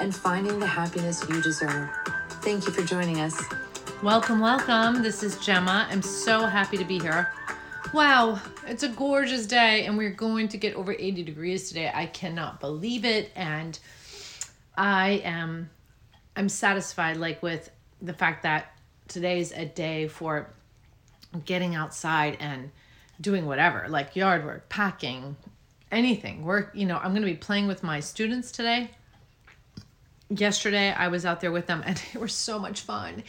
and finding the happiness you deserve. Thank you for joining us. Welcome, welcome. This is Gemma. I'm so happy to be here. Wow, it's a gorgeous day, and we're going to get over 80 degrees today. I cannot believe it, and I am I'm satisfied like with the fact that today's a day for getting outside and doing whatever, like yard work, packing, anything. Work, you know, I'm going to be playing with my students today yesterday i was out there with them and they were so much fun.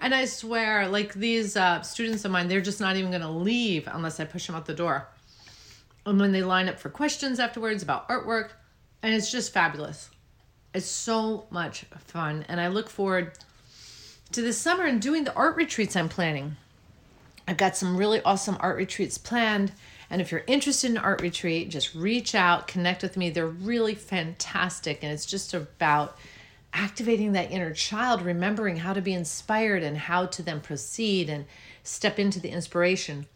And i swear like these uh, students of mine they're just not even going to leave unless i push them out the door. And when they line up for questions afterwards about artwork and it's just fabulous. It's so much fun and i look forward to this summer and doing the art retreats i'm planning. I've got some really awesome art retreats planned and if you're interested in art retreat just reach out connect with me. They're really fantastic and it's just about activating that inner child, remembering how to be inspired and how to then proceed and step into the inspiration.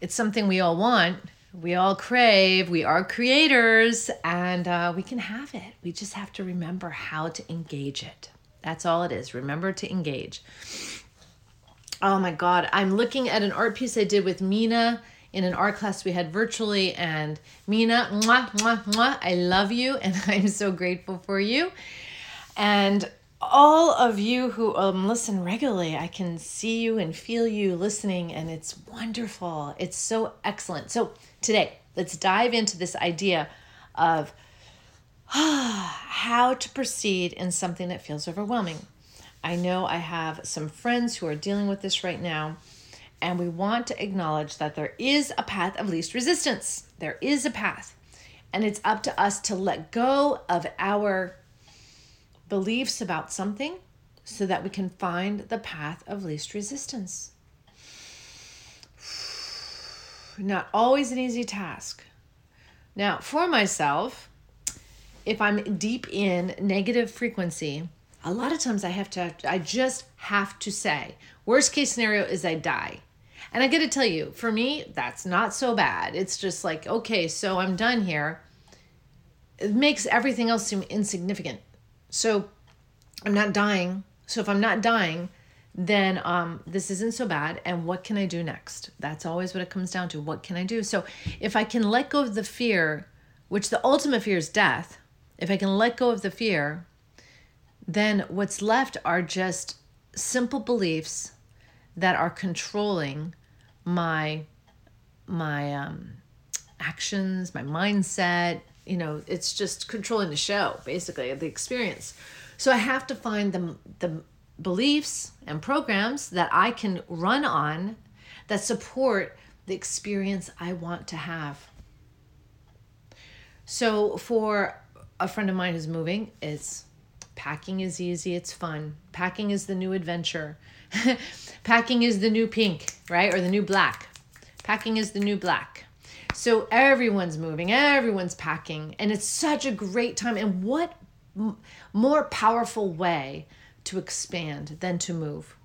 It's something we all want, we all crave, we are creators, and uh, we can have it. We just have to remember how to engage it. That's all it is. Remember to engage. Oh my God, I'm looking at an art piece I did with Mina in an art class we had virtually. And Mina, mwah, mwah, mwah, I love you and I'm so grateful for you. And all of you who um, listen regularly, I can see you and feel you listening, and it's wonderful. It's so excellent. So, today, let's dive into this idea of how to proceed in something that feels overwhelming. I know I have some friends who are dealing with this right now, and we want to acknowledge that there is a path of least resistance. There is a path, and it's up to us to let go of our beliefs about something so that we can find the path of least resistance. Not always an easy task. Now, for myself, if I'm deep in negative frequency, a lot of times I have to, I just have to say, worst case scenario is I die. And I got to tell you, for me, that's not so bad. It's just like, okay, so I'm done here. It makes everything else seem insignificant. So I'm not dying. So if I'm not dying, then um, this isn't so bad. And what can I do next? That's always what it comes down to. What can I do? So if I can let go of the fear, which the ultimate fear is death, if I can let go of the fear, then what's left are just simple beliefs that are controlling my my um, actions, my mindset. You know, it's just controlling the show, basically, the experience. So I have to find the the beliefs and programs that I can run on that support the experience I want to have. So for a friend of mine who's moving, it's packing is easy, it's fun. Packing is the new adventure. Packing is the new pink, right? Or the new black. Packing is the new black. So everyone's moving, everyone's packing, and it's such a great time. And what m- more powerful way to expand than to move?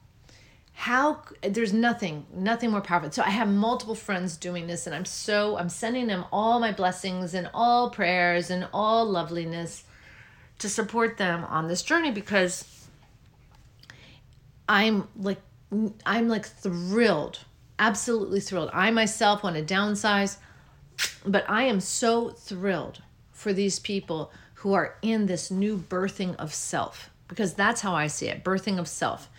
How there's nothing, nothing more powerful. So I have multiple friends doing this, and I'm so I'm sending them all my blessings and all prayers and all loveliness to support them on this journey because I'm like I'm like thrilled, absolutely thrilled. I myself want to downsize, but I am so thrilled for these people who are in this new birthing of self because that's how I see it birthing of self.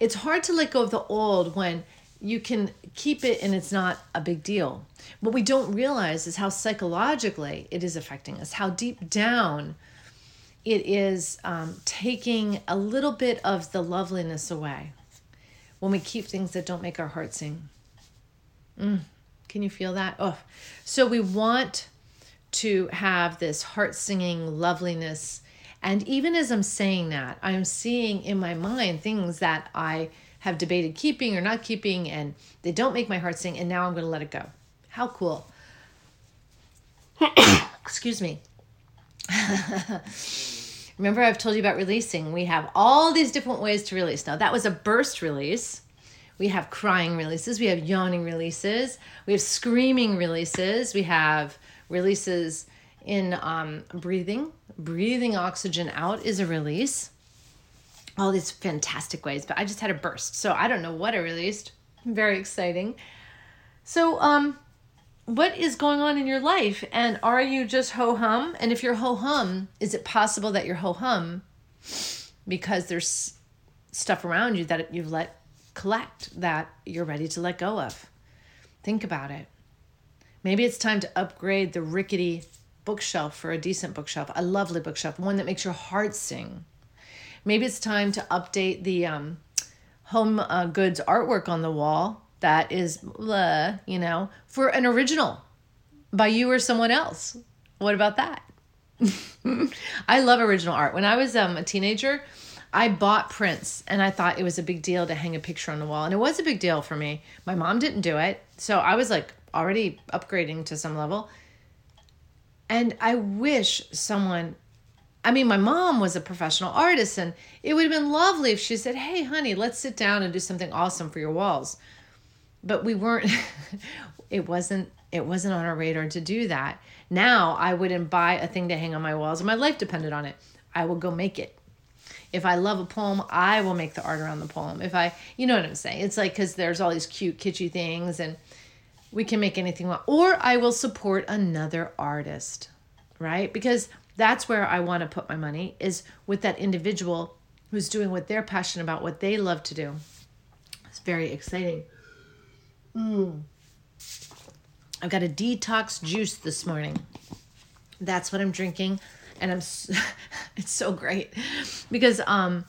It's hard to let go of the old when you can keep it and it's not a big deal. What we don't realize is how psychologically it is affecting us, how deep down it is um, taking a little bit of the loveliness away when we keep things that don't make our heart sing. Mm, can you feel that? Oh, so we want to have this heart singing loveliness And even as I'm saying that, I'm seeing in my mind things that I have debated keeping or not keeping, and they don't make my heart sing, and now I'm going to let it go. How cool. Excuse me. Remember, I've told you about releasing. We have all these different ways to release. Now, that was a burst release. We have crying releases. We have yawning releases. We have screaming releases. We have releases in um, breathing. Breathing oxygen out is a release. All these fantastic ways, but I just had a burst. So I don't know what I released. Very exciting. So, um, what is going on in your life? And are you just ho hum? And if you're ho hum, is it possible that you're ho hum because there's stuff around you that you've let collect that you're ready to let go of? Think about it. Maybe it's time to upgrade the rickety bookshelf for a decent bookshelf, a lovely bookshelf, one that makes your heart sing. Maybe it's time to update the um, home uh, goods artwork on the wall that is, uh, you know, for an original by you or someone else. What about that? I love original art. When I was um, a teenager, I bought prints and I thought it was a big deal to hang a picture on the wall. And it was a big deal for me. My mom didn't do it. So I was like already upgrading to some level. And I wish someone, I mean, my mom was a professional artist, and it would have been lovely if she said, Hey, honey, let's sit down and do something awesome for your walls but we weren't it wasn't it wasn't on our radar to do that. Now i wouldn't buy a thing to hang on my walls and my life depended on it. I will go make it. If i love a poem i will make the art around the poem. If i you know what i'm saying? It's like because there's all these cute kitschy things and we can make anything or i will support another artist right? Because that's where i want to put my money is with that individual who's doing what they're passionate about what they love to do. It's very exciting Mm. I've got a detox juice this morning. That's what I'm drinking, and I'm. it's so great because um,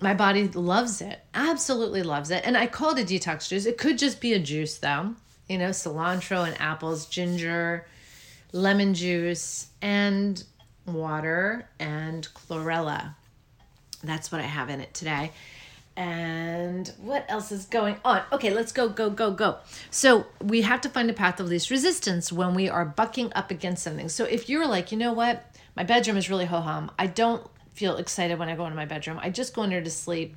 my body loves it, absolutely loves it, and I call it a detox juice. It could just be a juice though, you know, cilantro and apples, ginger, lemon juice, and water and chlorella. That's what I have in it today. And what else is going on? Okay, let's go, go, go, go. So we have to find a path of least resistance when we are bucking up against something. So if you're like, you know what, my bedroom is really ho hum, I don't feel excited when I go into my bedroom, I just go in there to sleep.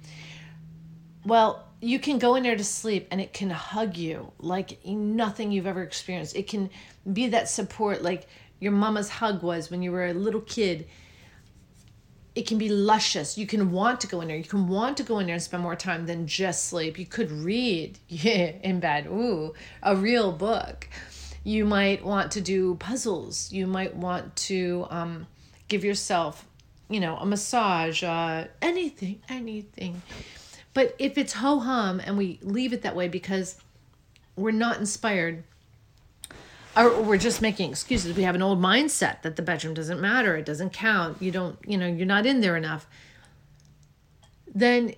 Well, you can go in there to sleep and it can hug you like nothing you've ever experienced. It can be that support like your mama's hug was when you were a little kid it can be luscious. You can want to go in there. You can want to go in there and spend more time than just sleep. You could read yeah, in bed. Ooh, a real book. You might want to do puzzles. You might want to um, give yourself, you know, a massage, uh, anything, anything. But if it's ho hum and we leave it that way because we're not inspired, or we're just making excuses. We have an old mindset that the bedroom doesn't matter, it doesn't count, you don't, you know, you're not in there enough. Then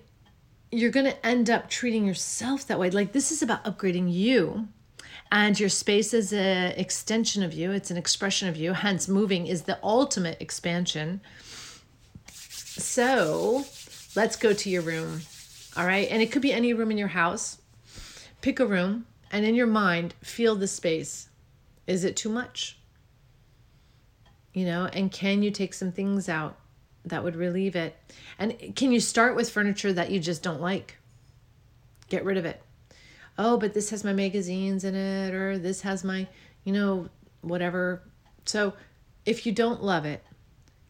you're going to end up treating yourself that way. Like this is about upgrading you. And your space is an extension of you, it's an expression of you. Hence, moving is the ultimate expansion. So, let's go to your room. All right. And it could be any room in your house. Pick a room and in your mind, feel the space is it too much? You know, and can you take some things out that would relieve it? And can you start with furniture that you just don't like? Get rid of it. Oh, but this has my magazines in it, or this has my, you know, whatever. So if you don't love it,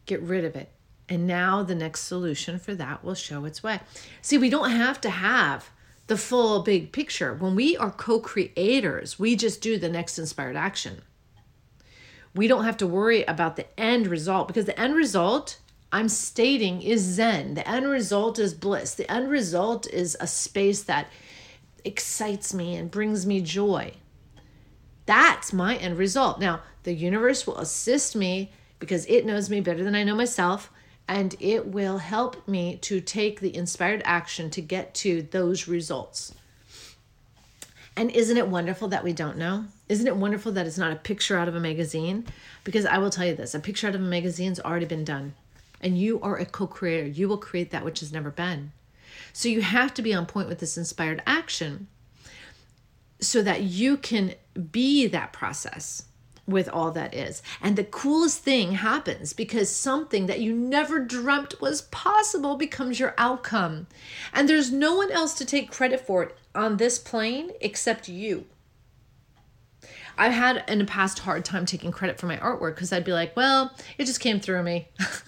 get rid of it. And now the next solution for that will show its way. See, we don't have to have the full big picture. When we are co creators, we just do the next inspired action. We don't have to worry about the end result because the end result, I'm stating, is Zen. The end result is bliss. The end result is a space that excites me and brings me joy. That's my end result. Now, the universe will assist me because it knows me better than I know myself and it will help me to take the inspired action to get to those results. And isn't it wonderful that we don't know? Isn't it wonderful that it's not a picture out of a magazine? Because I will tell you this a picture out of a magazine's already been done. and you are a co creator. You will create that which has never been. So you have to be on point with this inspired action so that you can be that process with all that is. And the coolest thing happens because something that you never dreamt was possible becomes your outcome. And there's no one else to take credit for it on this plane except you. I've had in the past hard time taking credit for my artwork because I'd be like, well, it just came through me.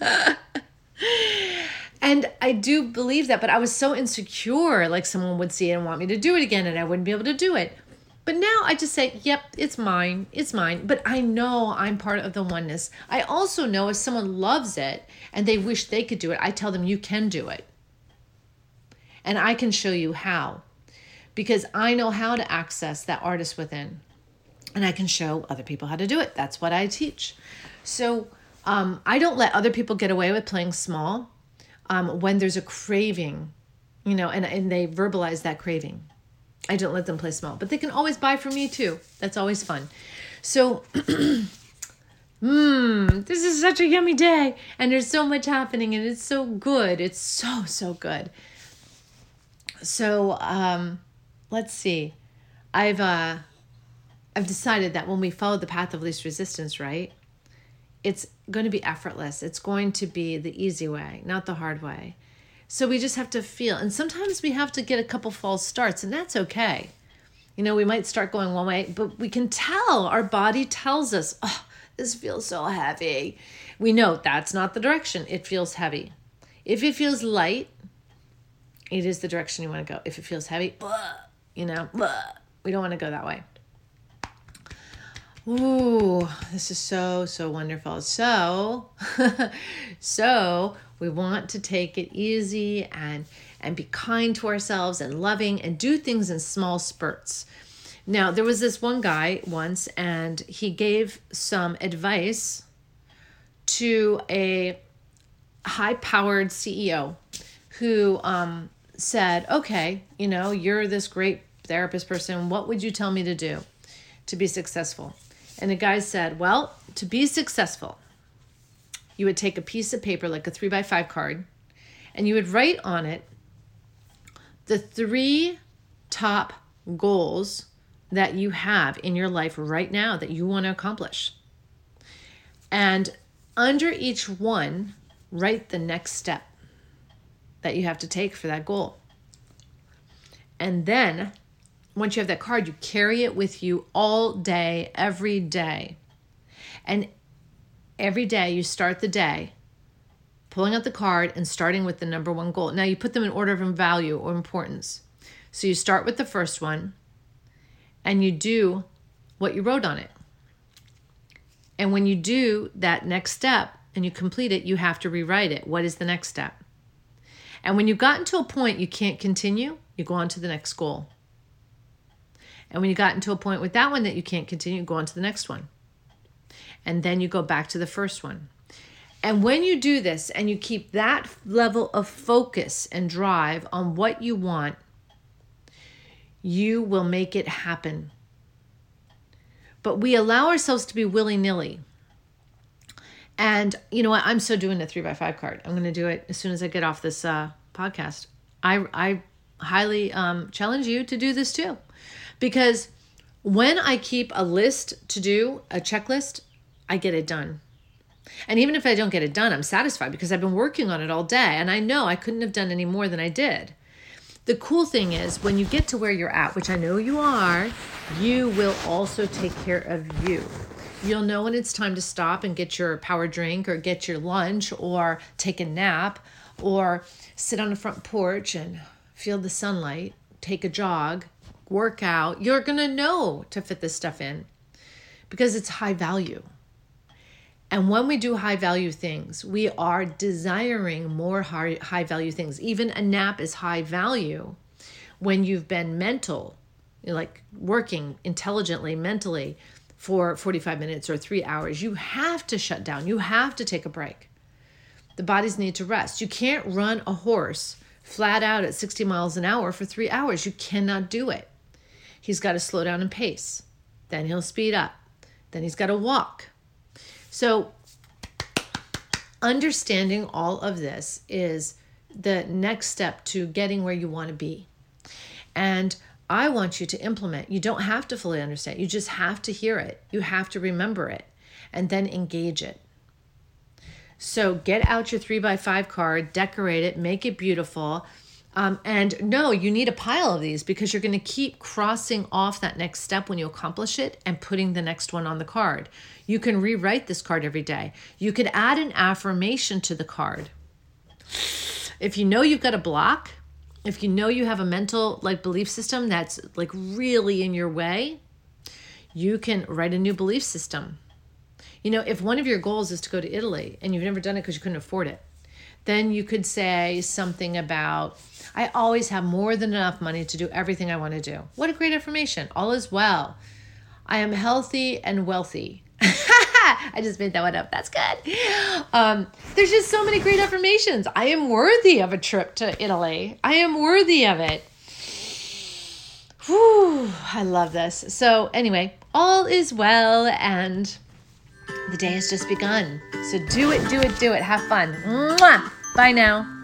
and I do believe that, but I was so insecure. Like someone would see it and want me to do it again, and I wouldn't be able to do it. But now I just say, yep, it's mine, it's mine. But I know I'm part of the oneness. I also know if someone loves it and they wish they could do it, I tell them, you can do it. And I can show you how because I know how to access that artist within and I can show other people how to do it. That's what I teach. So um, I don't let other people get away with playing small um, when there's a craving, you know, and, and they verbalize that craving. I don't let them play small, but they can always buy from me too. That's always fun. So, mmm, this is such a yummy day, and there's so much happening, and it's so good. It's so so good. So, um, let's see. I've uh, I've decided that when we follow the path of least resistance, right, it's going to be effortless. It's going to be the easy way, not the hard way. So we just have to feel. And sometimes we have to get a couple false starts, and that's okay. You know, we might start going one way, but we can tell our body tells us, oh, this feels so heavy. We know that's not the direction. It feels heavy. If it feels light, it is the direction you want to go. If it feels heavy, you know, we don't want to go that way. Ooh, this is so, so wonderful. So, so we want to take it easy and and be kind to ourselves and loving and do things in small spurts. Now, there was this one guy once and he gave some advice to a high-powered CEO who um, said, "Okay, you know, you're this great therapist person. What would you tell me to do to be successful?" And the guy said, Well, to be successful, you would take a piece of paper, like a three by five card, and you would write on it the three top goals that you have in your life right now that you want to accomplish. And under each one, write the next step that you have to take for that goal. And then once you have that card, you carry it with you all day, every day. And every day you start the day pulling out the card and starting with the number one goal. Now you put them in order of value or importance. So you start with the first one and you do what you wrote on it. And when you do that next step and you complete it, you have to rewrite it. What is the next step? And when you've gotten to a point you can't continue, you go on to the next goal. And when you got into a point with that one that you can't continue, go on to the next one. And then you go back to the first one. And when you do this and you keep that level of focus and drive on what you want, you will make it happen. But we allow ourselves to be willy nilly. And you know what? I'm so doing the three by five card. I'm going to do it as soon as I get off this uh, podcast. I, I highly um, challenge you to do this too. Because when I keep a list to do, a checklist, I get it done. And even if I don't get it done, I'm satisfied because I've been working on it all day and I know I couldn't have done any more than I did. The cool thing is when you get to where you're at, which I know you are, you will also take care of you. You'll know when it's time to stop and get your power drink or get your lunch or take a nap or sit on the front porch and feel the sunlight, take a jog, work out. you're going to know to fit this stuff in because it's high value. And when we do high value things, we are desiring more high, high value things. Even a nap is high value when you've been mental, like working intelligently, mentally for 45 minutes or three hours. You have to shut down, you have to take a break. The bodies need to rest. You can't run a horse flat out at 60 miles an hour for three hours. You cannot do it. He's got to slow down and pace. Then he'll speed up. Then he's got to walk. So understanding all of this is the next step to getting where you want to be. And I want you to implement. You don't have to fully understand. You just have to hear it. You have to remember it and then engage it. So get out your three by five card, decorate it, make it beautiful. Um, and no, you need a pile of these because you're going to keep crossing off that next step when you accomplish it and putting the next one on the card. You can rewrite this card every day. You could add an affirmation to the card. If you know you've got a block, if you know you have a mental like belief system that's like really in your way, you can write a new belief system. You know, if one of your goals is to go to Italy and you've never done it because you couldn't afford it, then you could say something about, I always have more than enough money to do everything I want to do. What a great affirmation. All is well. I am healthy and wealthy. I just made that one up. That's good. Um, there's just so many great affirmations. I am worthy of a trip to Italy. I am worthy of it. Whew, I love this. So, anyway, all is well and the day has just begun. So, do it, do it, do it. Have fun. Mwah! Bye now.